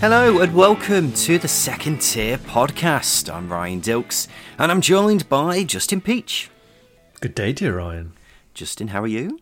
Hello and welcome to the Second Tier Podcast. I'm Ryan Dilks and I'm joined by Justin Peach. Good day, dear Ryan. Justin, how are you?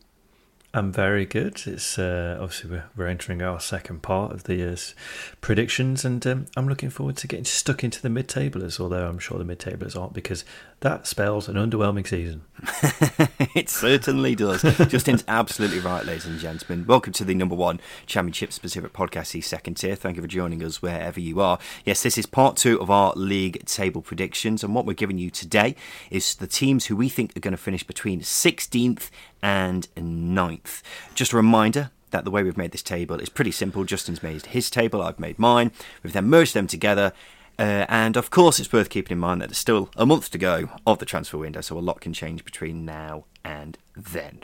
I'm very good. It's uh, obviously we're, we're entering our second part of the year's predictions, and um, I'm looking forward to getting stuck into the mid-tablers. Although I'm sure the mid-tablers aren't, because that spells an underwhelming season. it certainly does. Justin's absolutely right, ladies and gentlemen. Welcome to the number one championship-specific podcast, the second tier. Thank you for joining us wherever you are. Yes, this is part two of our league table predictions, and what we're giving you today is the teams who we think are going to finish between 16th and 9th. Just a reminder that the way we've made this table is pretty simple. Justin's made his table, I've made mine. We've then merged them together. Uh, and of course, it's worth keeping in mind that there's still a month to go of the transfer window, so a lot can change between now and then.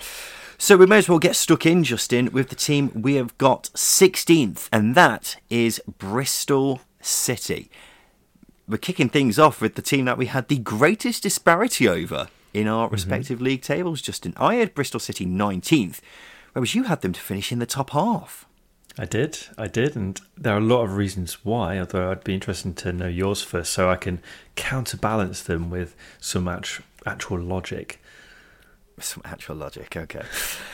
So we may as well get stuck in, Justin, with the team we have got 16th, and that is Bristol City. We're kicking things off with the team that we had the greatest disparity over in our mm-hmm. respective league tables, Justin. I had Bristol City 19th, whereas you had them to finish in the top half. I did, I did, and there are a lot of reasons why. Although I'd be interested to know yours first, so I can counterbalance them with some actual logic. Some actual logic, okay.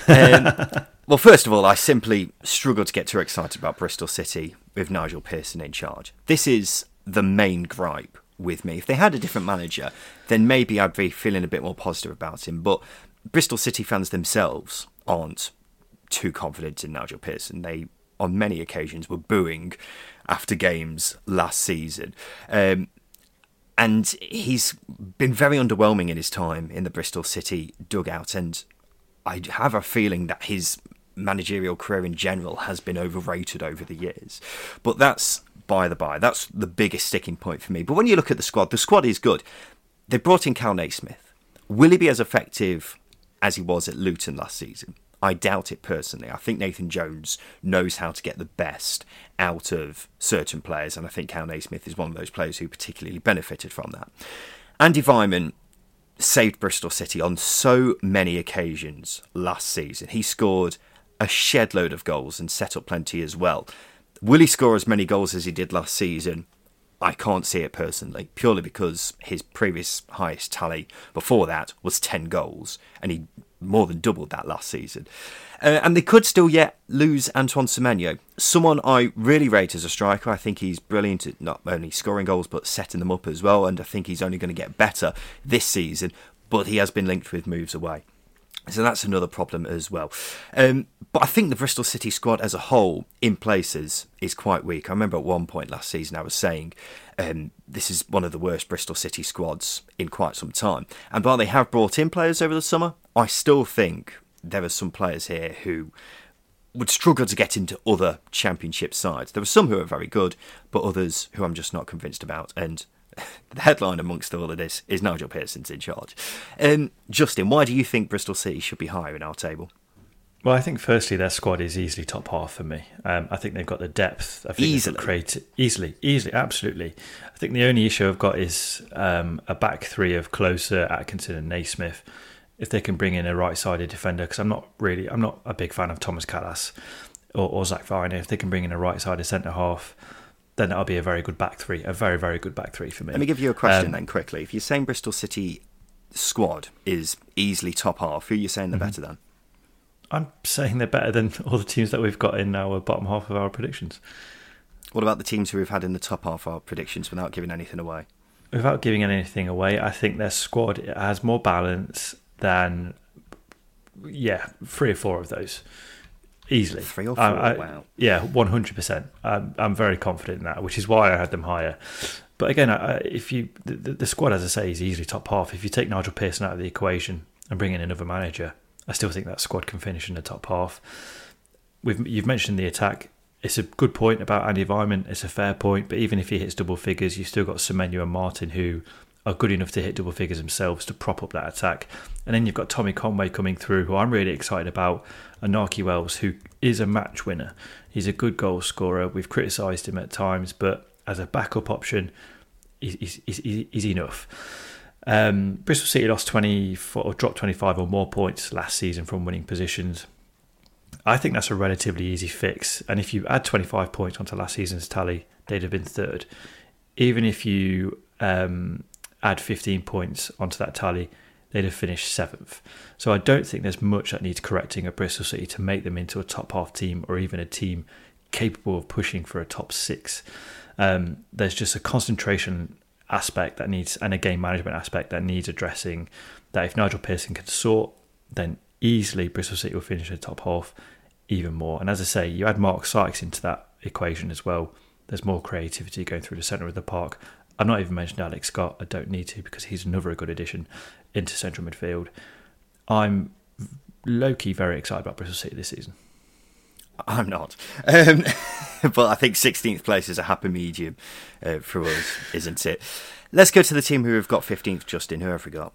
Um, well, first of all, I simply struggle to get too excited about Bristol City with Nigel Pearson in charge. This is the main gripe with me. If they had a different manager, then maybe I'd be feeling a bit more positive about him. But Bristol City fans themselves aren't too confident in Nigel Pearson. They, on many occasions, were booing after games last season. Um, and he's been very underwhelming in his time in the Bristol City dugout. And I have a feeling that his managerial career in general has been overrated over the years. But that's by the by. That's the biggest sticking point for me. But when you look at the squad, the squad is good. They brought in Kal Naismith. Will he be as effective as he was at Luton last season? I doubt it personally. I think Nathan Jones knows how to get the best out of certain players, and I think Kal Naismith is one of those players who particularly benefited from that. Andy Weimann saved Bristol City on so many occasions last season. He scored a shed load of goals and set up plenty as well. Will he score as many goals as he did last season? I can't see it personally, purely because his previous highest tally before that was 10 goals, and he more than doubled that last season. Uh, and they could still yet lose Antoine Semenyo, someone I really rate as a striker. I think he's brilliant at not only scoring goals but setting them up as well, and I think he's only going to get better this season, but he has been linked with moves away. So that's another problem as well. Um, but I think the Bristol City squad as a whole, in places, is quite weak. I remember at one point last season I was saying um, this is one of the worst Bristol City squads in quite some time. And while they have brought in players over the summer, I still think there are some players here who would struggle to get into other championship sides. There are some who are very good, but others who I'm just not convinced about. And the headline amongst all of this is Nigel Pearson's in charge. Um, Justin, why do you think Bristol City should be higher in our table? Well, I think firstly their squad is easily top half for me. Um, I think they've got the depth. I think easily, create easily, easily, absolutely. I think the only issue I've got is um, a back three of Klose, Atkinson, and Naismith. If they can bring in a right-sided defender, because I'm not really, I'm not a big fan of Thomas Kalas or, or Zak Vyner. If they can bring in a right-sided centre half, then that'll be a very good back three, a very, very good back three for me. Let me give you a question um, then quickly. If you're saying Bristol City squad is easily top half, who are you saying they're mm-hmm. better than? I'm saying they're better than all the teams that we've got in our bottom half of our predictions. What about the teams who we've had in the top half of our predictions without giving anything away? without giving anything away, I think their squad has more balance than yeah, three or four of those easily. Three or um, four. I, I, wow. Yeah, one hundred percent. I'm very confident in that, which is why I had them higher. But again, if you the, the, squad, as I say, is easily top half. If you take Nigel Pearson out of the equation and bring in another manager, I still think that squad can finish in the top half. We've, you've mentioned the attack. It's a good point about Andy Weimann. It's a fair point, but even if he hits double figures, you've still got Semenyo and Martin who are good enough to hit double figures themselves to prop up that attack. And then you've got Tommy Conway coming through, who I'm really excited about, and Nakhi Wells, who is a match winner. He's a good goal scorer. We've criticised him at times, but as a backup option, he's, he's, he's enough. Um, Bristol City lost 24 or dropped 25 or more points last season from winning positions. I think that's a relatively easy fix. And if you add 25 points onto last season's tally, they'd have been third. Even if you um, add 15 points onto that tally, they'd have finished seventh. So I don't think there's much that needs correcting at Bristol City to make them into a top half team or even a team capable of pushing for a top six. Um, there's just a concentration aspect that needs and a game management aspect that needs addressing. That if Nigel Pearson can sort, then easily Bristol City will finish in the top half even more. And as I say, you add Mark Sykes into that equation as well. There's more creativity going through the centre of the park. I've not even mentioned Alex Scott. I don't need to because he's another good addition into central midfield. I'm low key very excited about Bristol City this season. I'm not. Um, but I think 16th place is a happy medium uh, for us, isn't it? Let's go to the team who have got 15th, Justin. Who have we got?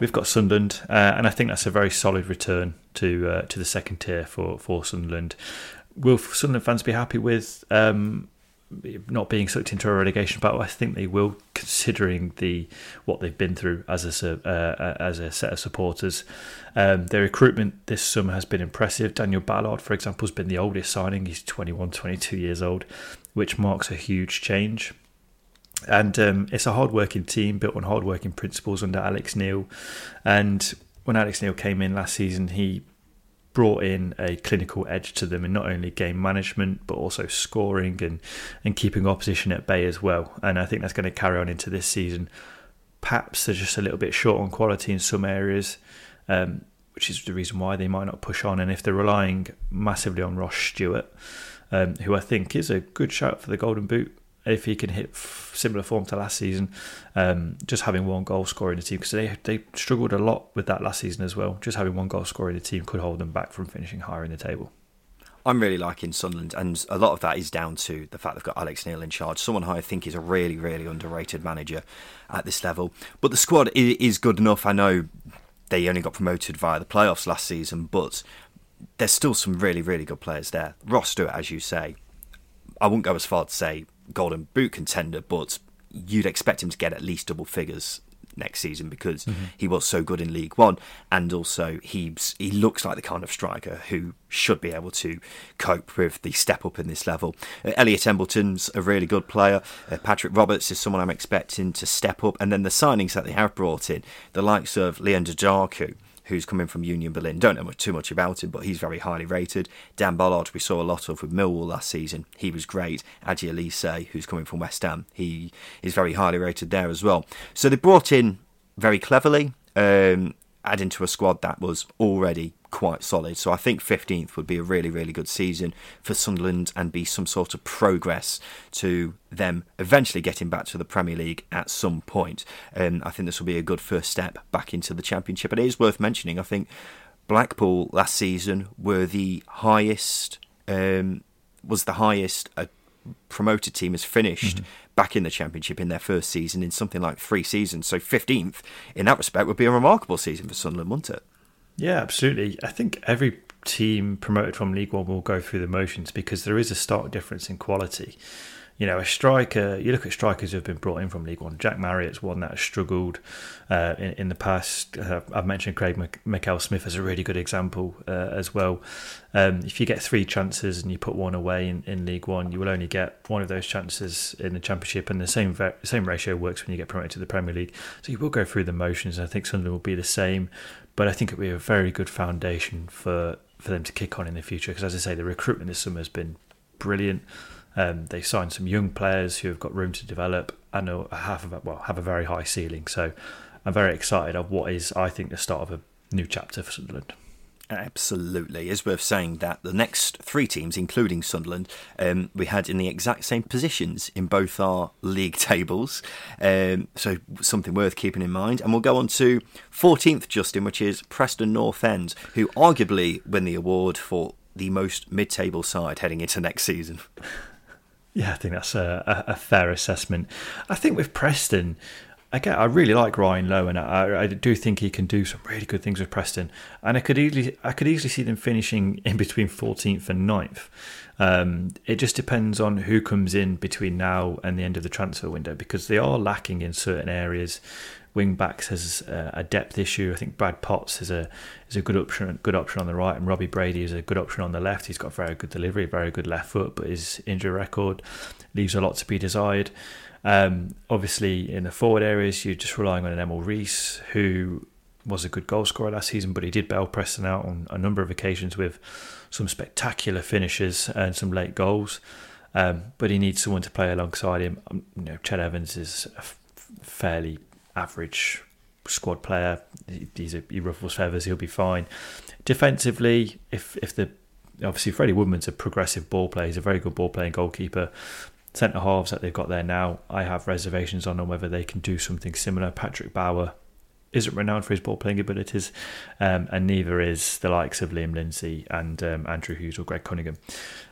We've got Sunderland, uh, and I think that's a very solid return to uh, to the second tier for, for Sunderland. Will Sunderland fans be happy with um, not being sucked into a relegation battle. I think they will, considering the what they've been through as a uh, as a set of supporters. Um, their recruitment this summer has been impressive. Daniel Ballard, for example, has been the oldest signing. He's 21, 22 years old, which marks a huge change. And um, it's a hard-working team built on hard-working principles under Alex Neil. And when Alex Neil came in last season, he brought in a clinical edge to them in not only game management but also scoring and and keeping opposition at bay as well. And I think that's going to carry on into this season. Perhaps they're just a little bit short on quality in some areas, um, which is the reason why they might not push on. And if they're relying massively on Ross Stewart, um, who I think is a good shout for the Golden Boot, if he can hit similar form to last season, um, just having one goal scorer in the team because they they struggled a lot with that last season as well. Just having one goal scorer in the team could hold them back from finishing higher in the table. I'm really liking Sunderland, and a lot of that is down to the fact they've got Alex Neil in charge, someone who I think is a really, really underrated manager at this level. But the squad is good enough. I know they only got promoted via the playoffs last season, but there's still some really, really good players there. Ross Stewart, as you say, I wouldn't go as far to say Golden Boot contender, but you'd expect him to get at least double figures next season because mm-hmm. he was so good in League One, and also he's he looks like the kind of striker who should be able to cope with the step up in this level. Uh, Elliot Embleton's a really good player. Uh, Patrick Roberts is someone I'm expecting to step up, and then the signings that they have brought in, the likes of Leon Dajaku who's coming from Union Berlin. Don't know too much about him, but he's very highly rated. Dan Ballard, we saw a lot of with Millwall last season. He was great. Aji Alese, who's coming from West Ham, he is very highly rated there as well. So they brought in very cleverly, um, adding to a squad that was already quite solid. So I think 15th would be a really, really good season for Sunderland and be some sort of progress to them eventually getting back to the Premier League at some point. And I think this will be a good first step back into the Championship. And it is worth mentioning, I think Blackpool last season were the highest, um, was the highest a promoted team has finished. Mm-hmm back in the championship in their first season in something like three seasons. So 15th in that respect would be a remarkable season for Sunderland, wouldn't it? Yeah, absolutely. I think every team promoted from League One will go through the motions because there is a stark difference in quality. You know, a striker, you look at strikers who have been brought in from League One. Jack Marriott's one that has struggled uh, in, in, the past. Uh, I've mentioned Craig Mackail-Smith as a really good example uh, as well. Um, if you get three chances and you put one away in, in League One, you will only get one of those chances in the Championship, and the same same ratio works when you get promoted to the Premier League. So you will go through the motions. I think Sunderland will be the same but I think it would be a very good foundation for, for them to kick on in the future. Because as I say, the recruitment this summer has been brilliant. Um, they signed some young players who have got room to develop, and have a, well have a very high ceiling. So I'm very excited of what is I think the start of a new chapter for Sunderland. Absolutely. It's worth saying that the next three teams, including Sunderland, um, we had in the exact same positions in both our league tables. Um, so something worth keeping in mind. And we'll go on to 14th, Justin, which is Preston North End, who arguably win the award for the most mid table side heading into next season. Yeah, I think that's a, a, fair assessment. I think with Preston, again, I really like Ryan Lowe, and I, I, do think he can do some really good things with Preston. And I could easily, I could easily see them finishing in between 14th and 9th. Um, it just depends on who comes in between now and the end of the transfer window because they are lacking in certain areas. Wing backs has a depth issue. I think Brad Potts is a is a good option, good option on the right, and Robbie Brady is a good option on the left. He's got very good delivery, very good left foot, but his injury record leaves a lot to be desired. Um, obviously, in the forward areas, you're just relying on an Emil Riis, who was a good goal scorer last season, but he did bail Preston out on a number of occasions with some spectacular finishes and some late goals. Um, but he needs someone to play alongside him. Um, you know, Ched Evans is a f- fairly average squad player. He's a, he ruffles feathers. He'll be fine. Defensively, if if the obviously Freddie Woodman's a progressive ball player. He's a very good ball playing goalkeeper. Centre halves that they've got there now, I have reservations on, whether they can do something similar. Patrick Bauer isn't renowned for his ball playing abilities, um, and neither is the likes of Liam Lindsay and um, Andrew Hughes or Greg Cunningham.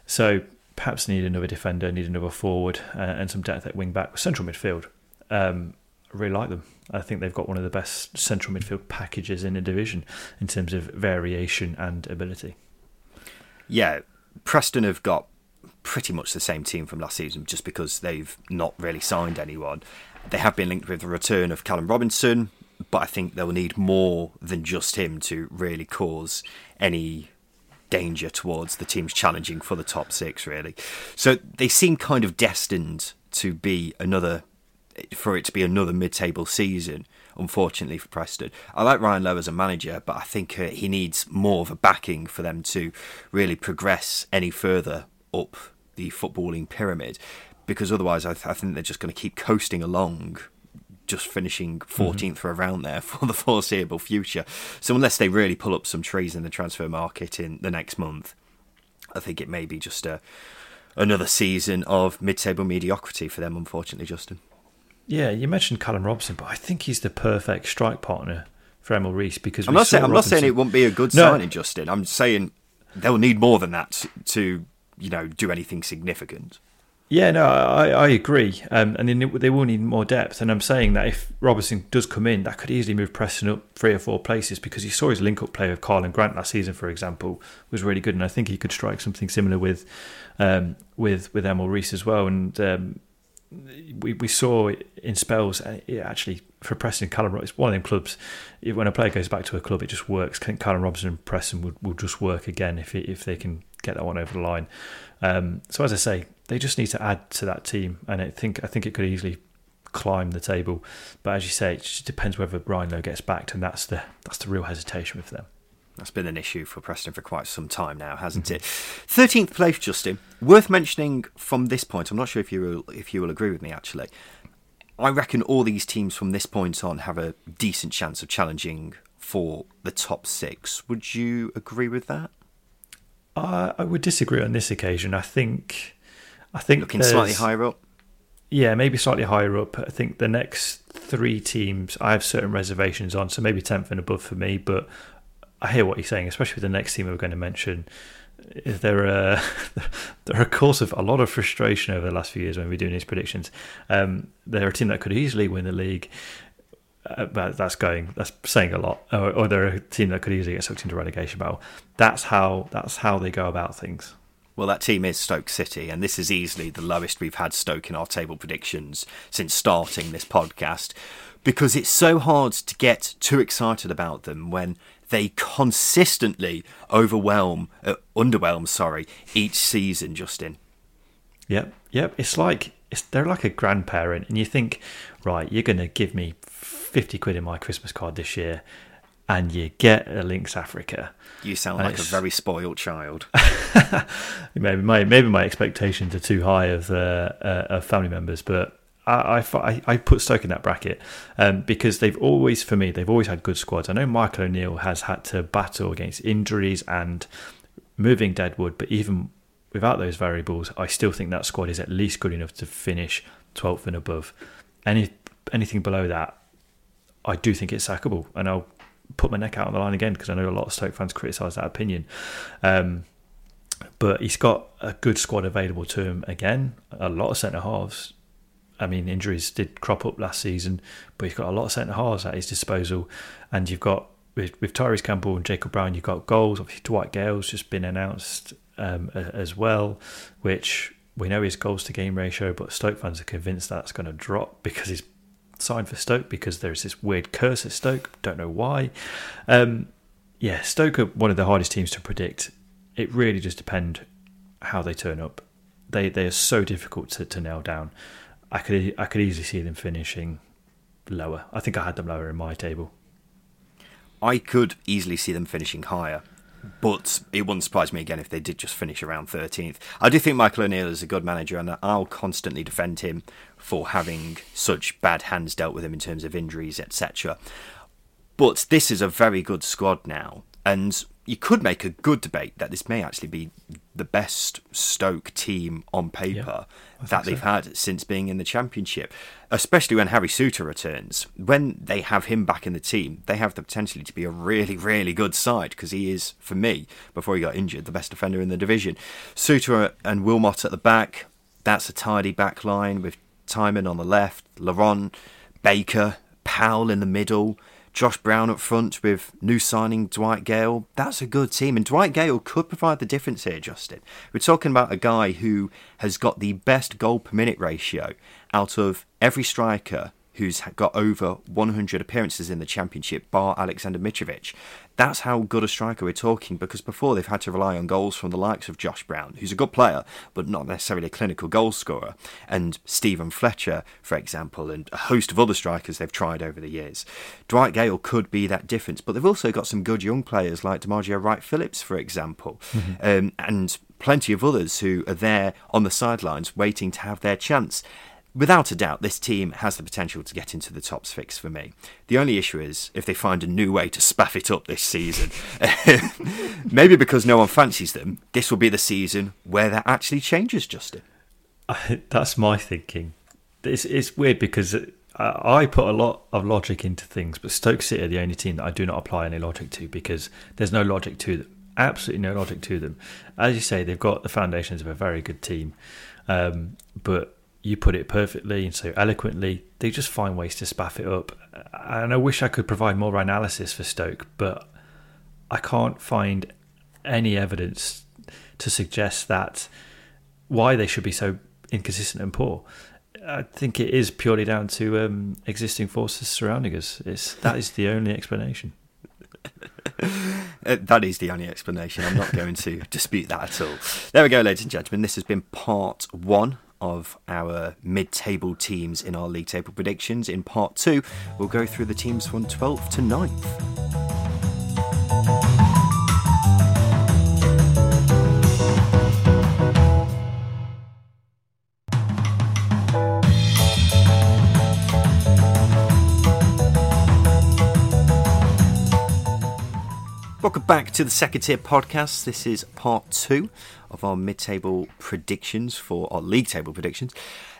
So perhaps need another defender, need another forward, uh, and some depth at wing back. Central midfield. Um, I really like them. I think they've got one of the best central midfield packages in the division in terms of variation and ability. Yeah, Preston have got pretty much the same team from last season just because they've not really signed anyone. They have been linked with the return of Callum Robinson, but I think they'll need more than just him to really cause any danger towards the teams challenging for the top six, really. So they seem kind of destined to be another for it to be another mid-table season. Unfortunately for Preston, I like Ryan Lowe as a manager, but I think uh, he needs more of a backing for them to really progress any further up the footballing pyramid. Because otherwise, I, th- I think they're just going to keep coasting along, just finishing 14th mm-hmm. or around there for the foreseeable future. So unless they really pull up some trees in the transfer market in the next month, I think it may be just a another season of mid-table mediocrity for them. Unfortunately, Justin. Yeah, you mentioned Callum Robson, but I think he's the perfect strike partner for Emil Riis because I'm not saying I'm not saying it won't be a good no. signing, Justin. I'm saying they'll need more than that to you know do anything significant. Yeah, no, I, I agree, um, and then they will need more depth. And I'm saying that if Robertson does come in, that could easily move Preston up three or four places because you saw his link-up play with Karlan Grant last season, for example, was really good, and I think he could strike something similar with um, with with Emil Riis as well. And um, we, we saw in spells uh, actually for Preston Callum it's one of them clubs when a player goes back to a club it just works. Callum Robson and Preston would, will just work again if it, if they can get that one over the line. Um, so as I say they just need to add to that team and I think I think it could easily climb the table. But as you say it just depends whether Ryan Lowe gets backed and that's the that's the real hesitation with them that's been an issue for Preston for quite some time now, hasn't mm-hmm. it? Thirteenth place, Justin. Worth mentioning from this point. I'm not sure if you will, if you will agree with me. Actually, I reckon all these teams from this point on have a decent chance of challenging for the top six. Would you agree with that? Uh, I would disagree on this occasion. I think, I think looking slightly higher up. Yeah, maybe slightly higher up. I think the next three teams I have certain reservations on, so maybe tenth and above for me. But I hear what you're saying, especially with the next team we're going to mention. There a there are a course of a lot of frustration over the last few years when we're doing these predictions? Um, they're a team that could easily win the league, uh, but that's going that's saying a lot. Or, or, they're a team that could easily get sucked into relegation battle. That's how that's how they go about things. Well, that team is Stoke City, and this is easily the lowest we've had Stoke in our table predictions since starting this podcast because it's so hard to get too excited about them when they consistently overwhelm, uh, underwhelm, sorry, each season. Justin. Yep, yep. It's like it's they're like a grandparent, and you think, right, you're going to give me fifty quid in my Christmas card this year, and you get a Lynx Africa. You sound like a very spoiled child. maybe my maybe my expectations are too high of uh, uh, of family members, but I, I, I put Stoke in that bracket um, because they've always, for me, they've always had good squads. I know Michael O'Neill has had to battle against injuries and moving Deadwood, but even without those variables, I still think that squad is at least good enough to finish 12th and above. Any anything below that, I do think it's sackable, and I'll put my neck out on the line again because I know a lot of Stoke fans criticise that opinion. Um, but he's got a good squad available to him again. A lot of centre halves. I mean, injuries did crop up last season, but he's got a lot of centre halves at his disposal, and you've got with, with Tyrese Campbell and Jacob Brown, you've got goals. Obviously, Dwight Gayle's just been announced um, as well, which we know his goals to game ratio, but Stoke fans are convinced that's going to drop because he's signed for Stoke because there's this weird curse at Stoke. Don't know why. Um, yeah, Stoke are one of the hardest teams to predict. It really just depends how they turn up. They they are so difficult to, to nail down. I could I could easily see them finishing lower. I think I had them lower in my table. I could easily see them finishing higher, but it wouldn't surprise me again if they did just finish around 13th. I do think Michael O'Neill is a good manager, and I'll constantly defend him for having such bad hands dealt with him in terms of injuries, etc. But this is a very good squad now, and you could make a good debate that this may actually be the best Stoke team on paper yeah, that they've so. had since being in the Championship, especially when Harry Souttar returns. When they have him back in the team, they have the potential to be a really, really good side because he is, for me, before he got injured, the best defender in the division. Souttar and Wilmot at the back, that's a tidy back line with Tymon on the left, Laurent, Baker, Powell in the middle. Josh Brown up front with new signing Dwight Gayle. That's a good team. And Dwight Gayle could provide the difference here, Justin. We're talking about a guy who has got the best goal per minute ratio out of every striker who's got over 100 appearances in the championship, bar Alexander Mitrovic. That's how good a striker we're talking because before they've had to rely on goals from the likes of Josh Brown, who's a good player, but not necessarily a clinical goal scorer, and Steven Fletcher, for example, and a host of other strikers they've tried over the years. Dwight Gayle could be that difference, but they've also got some good young players like D'Margio Wright Phillips, for example, mm-hmm. um, and plenty of others who are there on the sidelines waiting to have their chance without a doubt, this team has the potential to get into the top six for me. The only issue is if they find a new way to spaff it up this season. Maybe because no one fancies them, this will be the season where that actually changes, Justin. That's my thinking. It's, it's weird because I put a lot of logic into things, but Stoke City are the only team that I do not apply any logic to because there's no logic to them. Absolutely no logic to them. As you say, they've got the foundations of a very good team, um, but you put it perfectly and so eloquently. They just find ways to spaff it up. And I wish I could provide more analysis for Stoke, but I can't find any evidence to suggest that why they should be so inconsistent and poor. I think it is purely down to um, existing forces surrounding us. It's, that is the only explanation. That is the only explanation. I'm not going to dispute that at all. There we go, ladies and gentlemen. This has been part one of our mid table teams in our league table predictions. In part two, we'll go through the teams from 12th to 9th. Welcome back to the Second Tier Podcast. This is part two of our mid-table predictions for our league table predictions.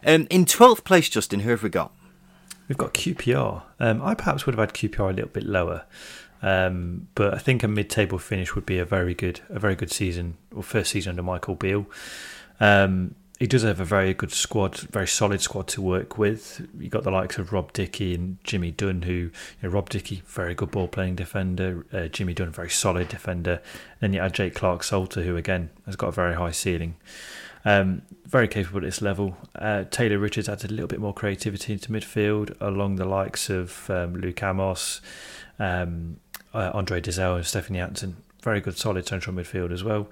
Um, in twelfth place, Justin, who have we got? We've got QPR. Um, I perhaps would have had QPR a little bit lower, um, but I think a mid-table finish would be a very good, a very good season or first season under Michael Beale. Um, he does have a very good squad, very solid squad to work with. You got the likes of Rob Dickie and Jimmy Dunne, who you know, Rob Dickie, very good ball playing defender, uh, Jimmy Dunne, very solid defender. then you add Jake Clarke Salter, who again has got a very high ceiling. Um, very capable at this level. Uh, Taylor Richards added a little bit more creativity into midfield, along the likes of um, Luke Amos, um, uh, Andre Dozzell, and Stefan Johansen. Very good, solid central midfield as well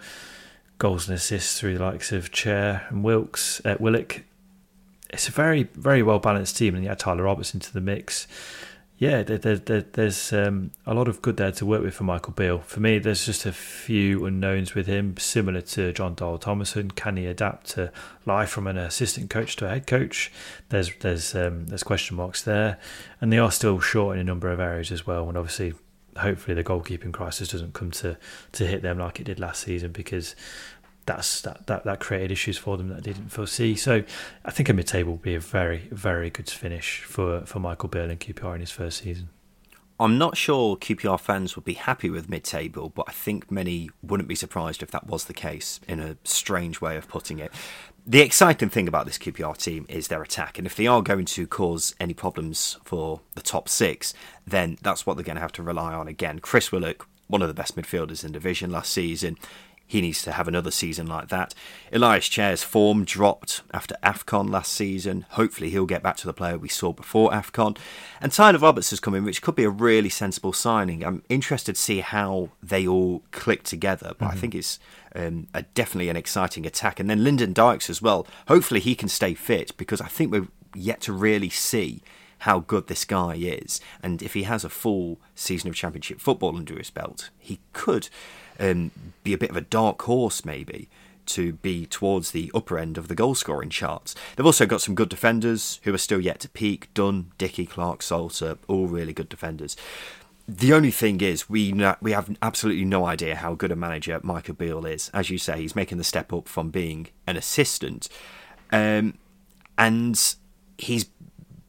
goals and assists through the likes of Chair and Wilkes, uh, Willock. It's a very, very well balanced team, and you add Tyler Roberts into the mix. yeah, there, there, there, there's um, a lot of good there to work with for Michael Beale. For me, there's just a few unknowns with him, similar to Jon Dahl Tomasson. Can he adapt to life from an assistant coach to a head coach? There's there's um, there's question marks there, and they are still short in a number of areas as well. And obviously, hopefully, the goalkeeping crisis doesn't come to to hit them like it did last season because that's that, that that created issues for them that I didn't foresee. So I think a mid table will be a very very good finish for for Michael Beale and QPR in his first season. I'm not sure QPR fans would be happy with mid table, but I think many wouldn't be surprised if that was the case, in a strange way of putting it. The exciting thing about this QPR team is their attack, and if they are going to cause any problems for the top six, then that's what they're going to have to rely on again. Chris Willock, one of the best midfielders in division last season, he needs to have another season like that. Ilias Chair's form dropped after AFCON last season. Hopefully, he'll get back to the player we saw before AFCON. And Tyler Roberts has come in, which could be a really sensible signing. I'm interested to see how they all click together, but mm-hmm. I think it's um, a, definitely an exciting attack. And then Lyndon Dykes as well. Hopefully, he can stay fit because I think we're yet to really see how good this guy is. And if he has a full season of Championship football under his belt, he could um, be a bit of a dark horse, maybe, to be towards the upper end of the goal scoring charts. They've also got some good defenders who are still yet to peak. Dunne, Dickie, Clarke, Salter, all really good defenders. The only thing is, we we have absolutely no idea how good a manager Michael Beale is. As you say, he's making the step up from being an assistant, um, and he's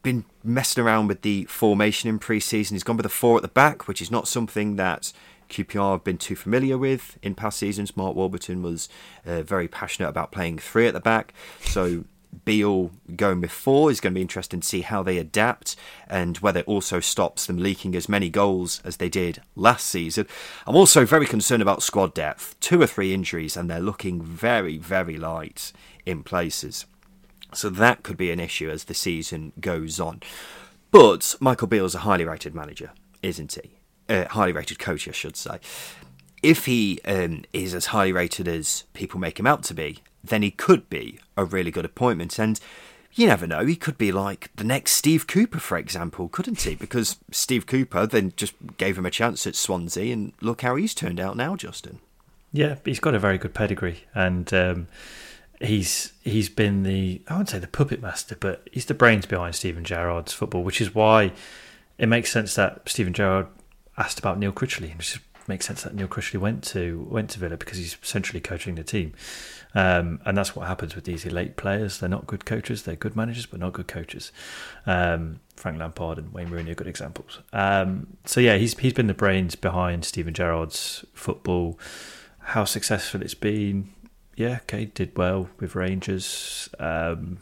been messing around with the formation in pre-season. He's gone with a four at the back, which is not something that QPR have been too familiar with in past seasons. Mark Warburton was uh, very passionate about playing three at the back, so Beale going with four is going to be interesting to see how they adapt and whether it also stops them leaking as many goals as they did last season. I'm also very concerned about squad depth. Two or three injuries, and they're looking very, very light in places. So that could be an issue as the season goes on. But Michael Beale's a highly rated manager, isn't he? Uh, highly rated coach, I should say. If he um, is as highly rated as people make him out to be, then he could be a really good appointment. And you never know, he could be like the next Steve Cooper, for example, couldn't he? Because Steve Cooper then just gave him a chance at Swansea, and look how he's turned out now, Justin. Yeah, he's got a very good pedigree, and um, he's he's been the I wouldn't say the puppet master, but he's the brains behind Steven Gerrard's football, which is why it makes sense that Steven Gerrard asked about Neil Critchley, and it just makes sense that Neil Critchley went to went to Villa because he's essentially coaching the team, um, and that's what happens with these elite players. They're not good coaches; they're good managers, but not good coaches. Um, Frank Lampard and Wayne Rooney are good examples. Um, so yeah, he's he's been the brains behind Steven Gerrard's football. How successful it's been, yeah, okay, did well with Rangers. Um,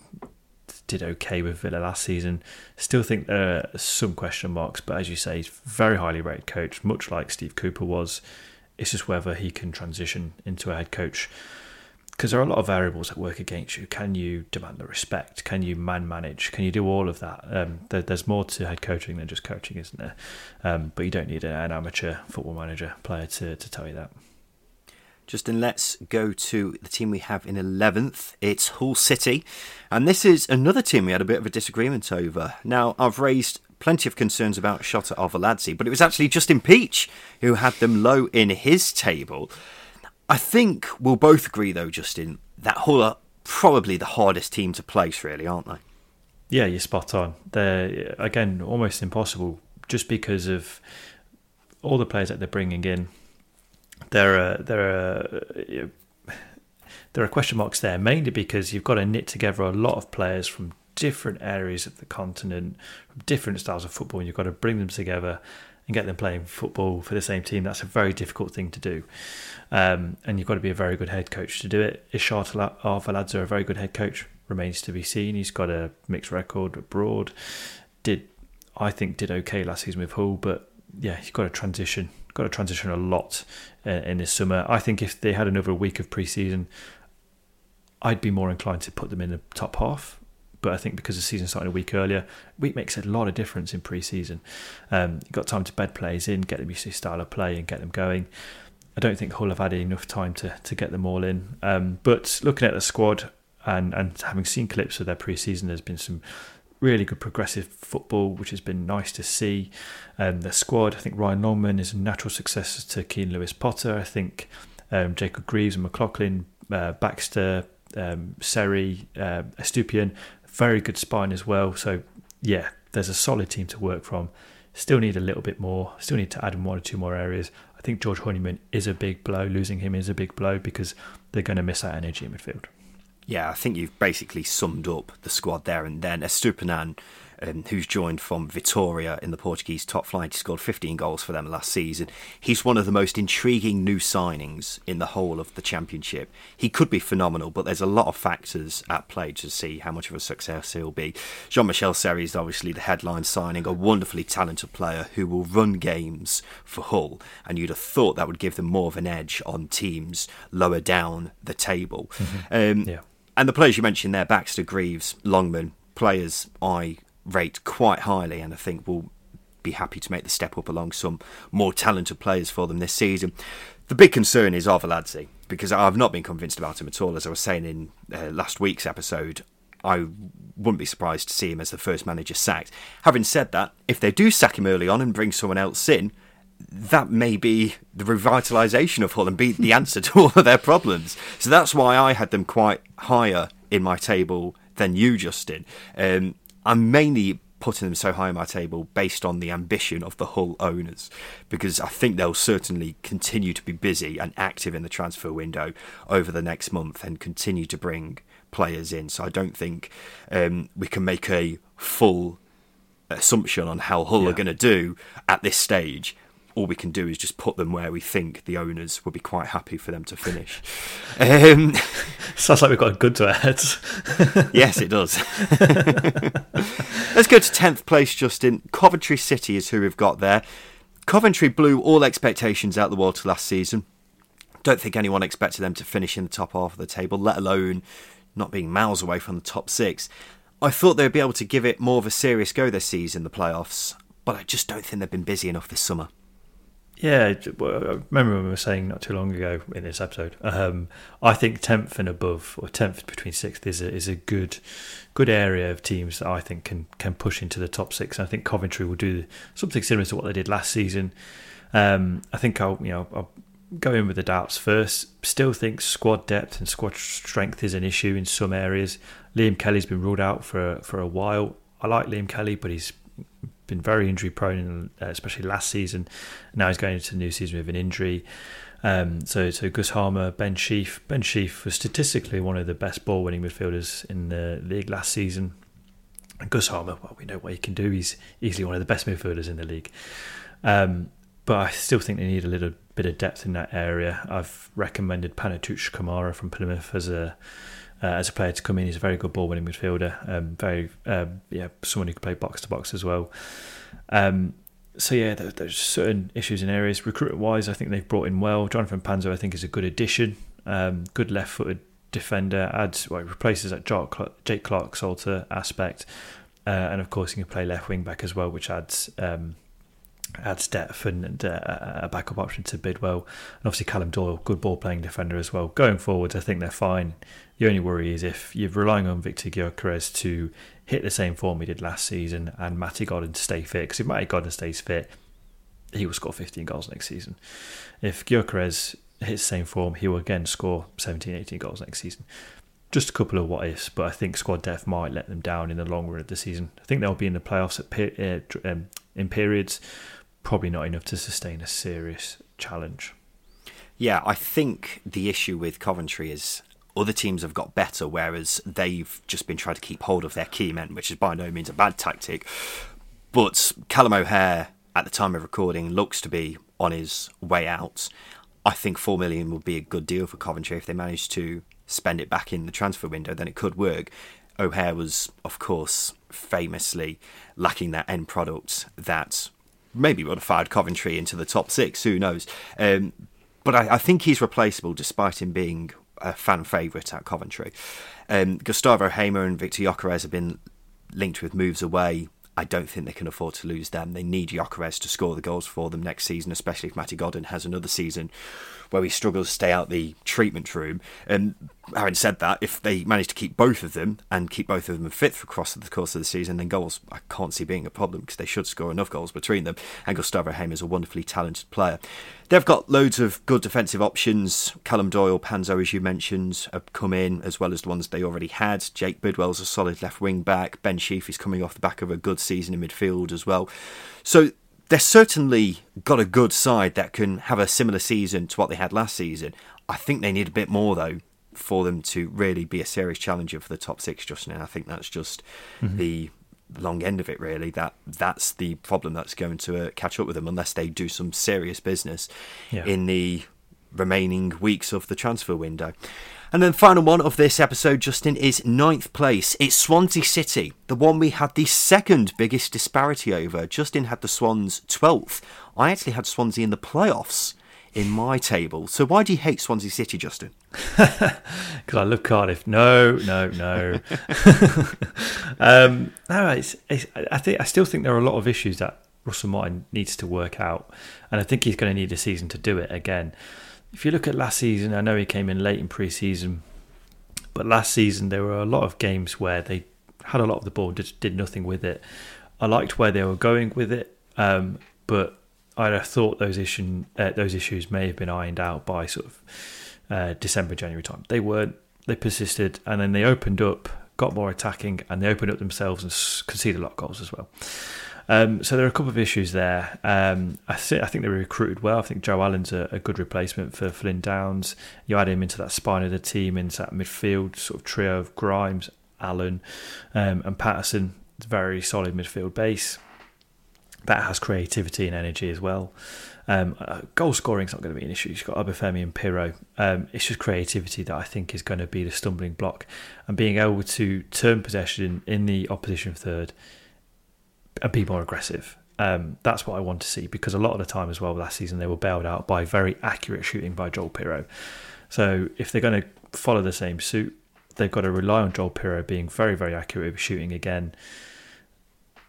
did okay with Villa last season. Still think there are some question marks, but as you say, he's very highly rated coach, much like Steve Cooper was. It's just whether he can transition into a head coach because there are a lot of variables that work against you. Can you demand the respect? Can you man manage? Can you do all of that? Um, there, there's more to head coaching than just coaching, isn't there? Um, but you don't need an amateur football manager player to, to tell you that. Justin, let's go to the team we have in 11th. It's Hull City. And this is another team we had a bit of a disagreement over. Now, I've raised plenty of concerns about Shota Arveladze, but it was actually Justin Peach who had them low in his table. I think we'll both agree, though, Justin, that Hull are probably the hardest team to place, really, aren't they? Yeah, you're spot on. They're, again, almost impossible just because of all the players that they're bringing in there are there are there are question marks there mainly because you've got to knit together a lot of players from different areas of the continent, from different styles of football, and you've got to bring them together and get them playing football for the same team. That's a very difficult thing to do, um, and you've got to be a very good head coach to do it. Ishart Arveladze are a very good head coach. Remains to be seen. He's got a mixed record abroad. Did I think did okay last season with Hull, but yeah, he's got to transition got to transition a lot uh, in this summer. I think if they had another week of preseason, I'd be more inclined to put them in the top half. But I think because the season started a week earlier, week makes a lot of difference in pre-season. Um, you've got time to bed players in, get them used to style of play, and get them going. I don't think Hull have had enough time to to get them all in. Um, but looking at the squad and and having seen clips of their pre-season, there's been some really good progressive football, which has been nice to see. Um, the squad, I think Ryan Longman is a natural successor to Keane Lewis Potter. I think um, Jacob Greaves and McLaughlin, uh, Baxter, um, Seri, uh, Estupiñán, very good spine as well. So, yeah, there's a solid team to work from. Still need a little bit more. Still need to add one or two more areas. I think George Honeyman is a big blow. Losing him is a big blow because they're going to miss that energy in midfield. Yeah, I think you've basically summed up the squad there and then. Estupiñán um, who's joined from Vitoria in the Portuguese top flight. He scored 15 goals for them last season. He's one of the most intriguing new signings in the whole of the Championship. He could be phenomenal, but there's a lot of factors at play to see how much of a success he'll be. Jean Michel Seri is obviously the headline signing, a wonderfully talented player who will run games for Hull, and you'd have thought that would give them more of an edge on teams lower down the table. Mm-hmm. Um, yeah. And the players you mentioned there, Baxter, Greaves, Longman, players I rate quite highly, and I think will be happy to make the step up along some more talented players for them this season. The big concern is Arveladze, because I've not been convinced about him at all. As I was saying in uh, last week's episode, I wouldn't be surprised to see him as the first manager sacked. Having said that, if they do sack him early on and bring someone else in, that may be the revitalisation of Hull and be the answer to all of their problems. So that's why I had them quite higher in my table than you, Justin. Um, I'm mainly putting them so high on my table based on the ambition of the Hull owners because I think they'll certainly continue to be busy and active in the transfer window over the next month and continue to bring players in. So I don't think um, we can make a full assumption on how Hull yeah. are going to do at this stage all we can do is just put them where we think the owners would be quite happy for them to finish. Um, Sounds like we've got a good to our heads. yes, it does. Let's go to 10th place, Justin. Coventry City is who we've got there. Coventry blew all expectations out the water last season. Don't think anyone expected them to finish in the top half of the table, let alone not being miles away from the top six. I thought they'd be able to give it more of a serious go this season, the playoffs, but I just don't think they've been busy enough this summer. Yeah, I remember we were saying not too long ago in this episode. Um, I think tenth and above, or tenth between sixth, is a is a good good area of teams that I think can can push into the top six. And I think Coventry will do something similar to what they did last season. Um, I think I'll you know I'll go in with the doubts first. Still think squad depth and squad strength is an issue in some areas. Liam Kelly's been ruled out for for a while. I like Liam Kelly, but he's been very injury prone, uh, especially last season. Now he's going into the new season with an injury. Um, so, so Gus Hamer, Ben Sheaf. Ben Sheaf was statistically one of the best ball winning midfielders in the league last season. And Gus Hamer, well, we know what he can do. He's easily one of the best midfielders in the league. Um, but I still think they need a little bit of depth in that area. I've recommended Panutche Camará from Plymouth as a uh, as a player to come in. He's a very good ball winning midfielder. Um, very um, yeah, someone who can play box to box as well. Um, so yeah, there, there's certain issues in areas. Recruitment wise, I think they've brought in well. Jonathan Panzo, I think, is a good addition. Um, good left footed defender. Adds well, replaces that Jake Clarke Salter aspect, uh, and of course he can play left wing back as well, which adds um, adds depth and, uh, a backup option to Bidwell. And obviously Callum Doyle, good ball playing defender as well. Going forwards, I think they're fine. The only worry is if you're relying on Victor Gyökeres to hit the same form he did last season and Matty Godden to stay fit. Because if Matty Godden stays fit, he will score 15 goals next season. If Gyökeres hits the same form, he will again score 17, 18 goals next season. Just a couple of what ifs, but I think squad depth might let them down in the long run of the season. I think they'll be in the playoffs at uh, um, in periods, probably not enough to sustain a serious challenge. Yeah, I think the issue with Coventry is other teams have got better, whereas they've just been trying to keep hold of their key men, which is by no means a bad tactic. But Callum O'Hare, at the time of recording, looks to be on his way out. I think four million would be a good deal for Coventry if they manage to spend it back in the transfer window. Then it could work. O'Hare was, of course, famously lacking that end product that maybe would have fired Coventry into the top six. Who knows? Um, but I, I, think he's replaceable, despite him being a fan favourite at Coventry. Um, Gustavo Hamer and Victor Gyökeres have been linked with moves away. I don't think they can afford to lose them. They need Gyökeres to score the goals for them next season, especially if Matty Godden has another season where he struggles to stay out the treatment room. And having said that, if they manage to keep both of them and keep both of them fit for across the course of the season, then goals I can't see being a problem because they should score enough goals between them. And Gustavo Hamer is a wonderfully talented player. They've got loads of good defensive options. Callum Doyle, Panzo, as you mentioned, have come in as well as the ones they already had. Jake Bidwell's a solid left wing back. Ben Sheaf is coming off the back of a good season in midfield as well. So they're certainly got a good side that can have a similar season to what they had last season. I think they need a bit more though for them to really be a serious challenger for the top six just now. I think that's just mm-hmm. the long end of it really that that's the problem that's going to uh, catch up with them unless they do some serious business yeah. in the remaining weeks of the transfer window and then the final one of this episode, Justin, is ninth place. It's Swansea City, the one we had the second biggest disparity over. Justin had the Swans 12th. I actually had Swansea in the playoffs in my table. So why do you hate Swansea City, Justin? Because I love Cardiff. No, no, no. um, no, it's, it's, I think I still think there are a lot of issues that Russell Martin needs to work out, and I think he's going to need a season to do it again if you look at last season, I know he came in late in pre-season, but last season there were a lot of games where they had a lot of the ball, just did nothing with it. I liked where they were going with it, um, but I'd have thought those uh, those issues may have been ironed out by sort of uh, December, January time. They weren't. They persisted, and then they opened up, got more attacking, and they opened up themselves and conceded a lot of goals as well. Um, so there are a couple of issues there. Um, I, th- I, think they were recruited well. I think Joe Allen's a, a, good replacement for Flynn Downes. You add him into that spine of the team, into that midfield sort of trio of Grimes, Allen, um, and Paterson. It's a very solid midfield base. That has creativity and energy as well. Um, uh, goal scoring is not going to be an issue. You've got Obafemi and Piroe. Um, it's just creativity that I think is going to be the stumbling block, and being able to turn possession in the opposition third and be more aggressive. Um, that's what I want to see because a lot of the time as well last season they were bailed out by very accurate shooting by Joel Piroe. So if they're going to follow the same suit, they've got to rely on Joel Piroe being very very accurate with shooting again,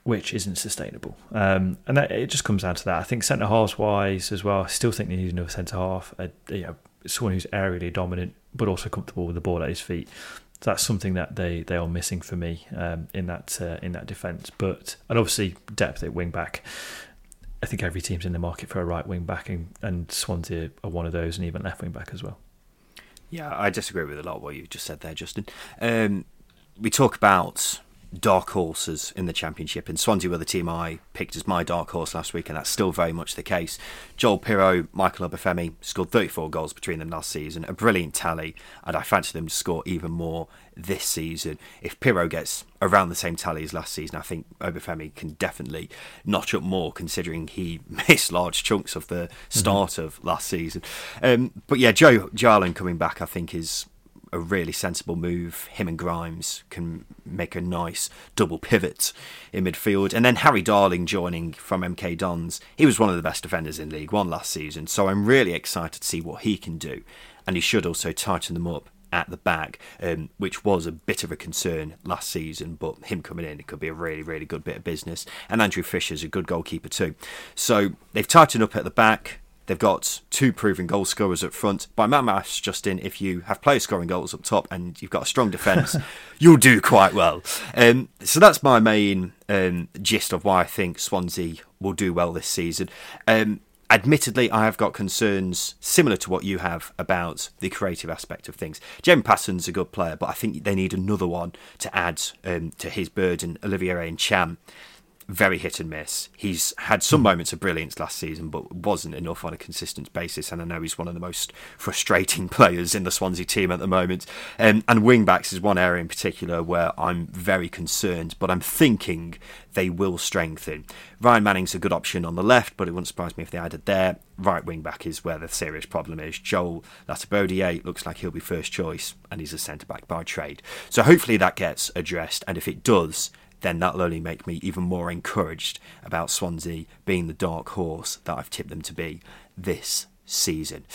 which isn't sustainable. Um, and that, it just comes down to that. I think centre halves wise as well. I still think they need another centre half. Uh, you know, someone who's aerially dominant but also comfortable with the ball at his feet that's something that they, they are missing for me um, in that uh, in that defence. But and obviously depth at wing back. I think every team's in the market for a right wing back, and, and Swansea are one of those, and even left wing back as well. Yeah, I disagree with a lot of what you just said there, Justin. Um, we talk about dark horses in the championship, and Swansea were the team I picked as my dark horse last week, and that's still very much the case. Joel Piroe, Michael Obafemi scored 34 goals between them last season, a brilliant tally, and I fancy them to score even more this season. If Piroe gets around the same tally as last season, I think Obafemi can definitely notch up more, considering he missed large chunks of the mm-hmm. start mm-hmm. of last season. Um, but yeah, Joe Allen coming back, I think, is a really sensible move. Him and Grimes can make a nice double pivot in midfield. And then Harry Darling joining from MK Dons. He was one of the best defenders in League One last season, so I'm really excited to see what he can do. And he should also tighten them up at the back, um, which was a bit of a concern last season. But him coming in, it could be a really, really good bit of business. And Andrew Fisher's a good goalkeeper too. So they've tightened up at the back. They've got two proven goal scorers up front. By my maths, Justin, if you have players scoring goals up top and you've got a strong defence, you'll do quite well. Um, so that's my main um, gist of why I think Swansea will do well this season. Um, admittedly, I have got concerns similar to what you have about the creative aspect of things. Jem Paterson's a good player, but I think they need another one to add um, to his burden. Olivier Ntcham very hit and miss. He's had some moments of brilliance last season, but wasn't enough on a consistent basis. And I know he's one of the most frustrating players in the Swansea team at the moment. Um, and wing backs is one area in particular where I'm very concerned, but I'm thinking they will strengthen. Ryan Manning's a good option on the left, but it wouldn't surprise me if they added there. Right wing back is where the serious problem is. Joel Latibeaudiere looks like he'll be first choice, and he's a centre back by trade. So hopefully that gets addressed, and if it does, then that'll only make me even more encouraged about Swansea being the dark horse that I've tipped them to be this season.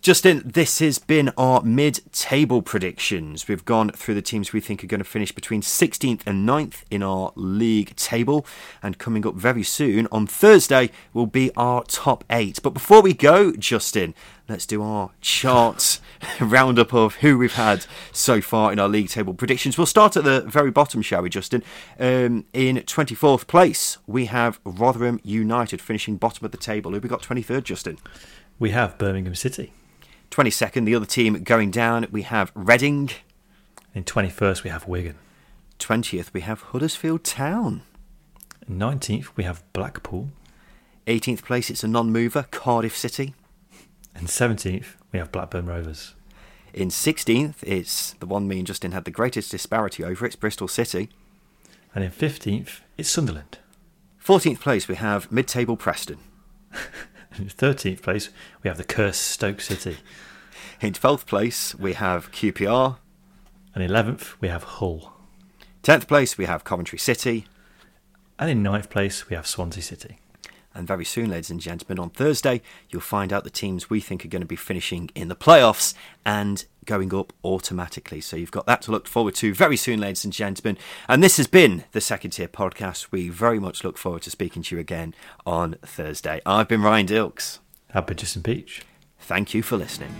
Justin, this has been our mid table predictions. We've gone through the teams we think are going to finish between 16th and 9th in our league table. And coming up very soon on Thursday will be our top eight. But before we go, Justin, let's do our charts roundup of who we've had so far in our league table predictions. We'll start at the very bottom, shall we, Justin? Um, in 24th place, we have Rotherham United finishing bottom of the table. Who we got 23rd, Justin? We have Birmingham City. 22nd, the other team going down, we have Reading. In 21st, we have Wigan. 20th, we have Huddersfield Town. 19th, we have Blackpool. 18th place, it's a non mover, Cardiff City. And 17th, we have Blackburn Rovers. In 16th, it's the one me and Justin had the greatest disparity over, it's Bristol City. And in 15th, it's Sunderland. 14th place, we have mid table Preston. In 13th place, we have the cursed Stoke City. In 12th place, we have QPR. And 11th, we have Hull. 10th place, we have Coventry City. And in 9th place, we have Swansea City. And very soon, ladies and gentlemen, on Thursday, you'll find out the teams we think are going to be finishing in the playoffs and going up automatically. So you've got that to look forward to very soon, ladies and gentlemen. And this has been the Second Tier Podcast. We very much look forward to speaking to you again on Thursday. I've been Ryan Dilks. I've been Justin Peach. Thank you for listening.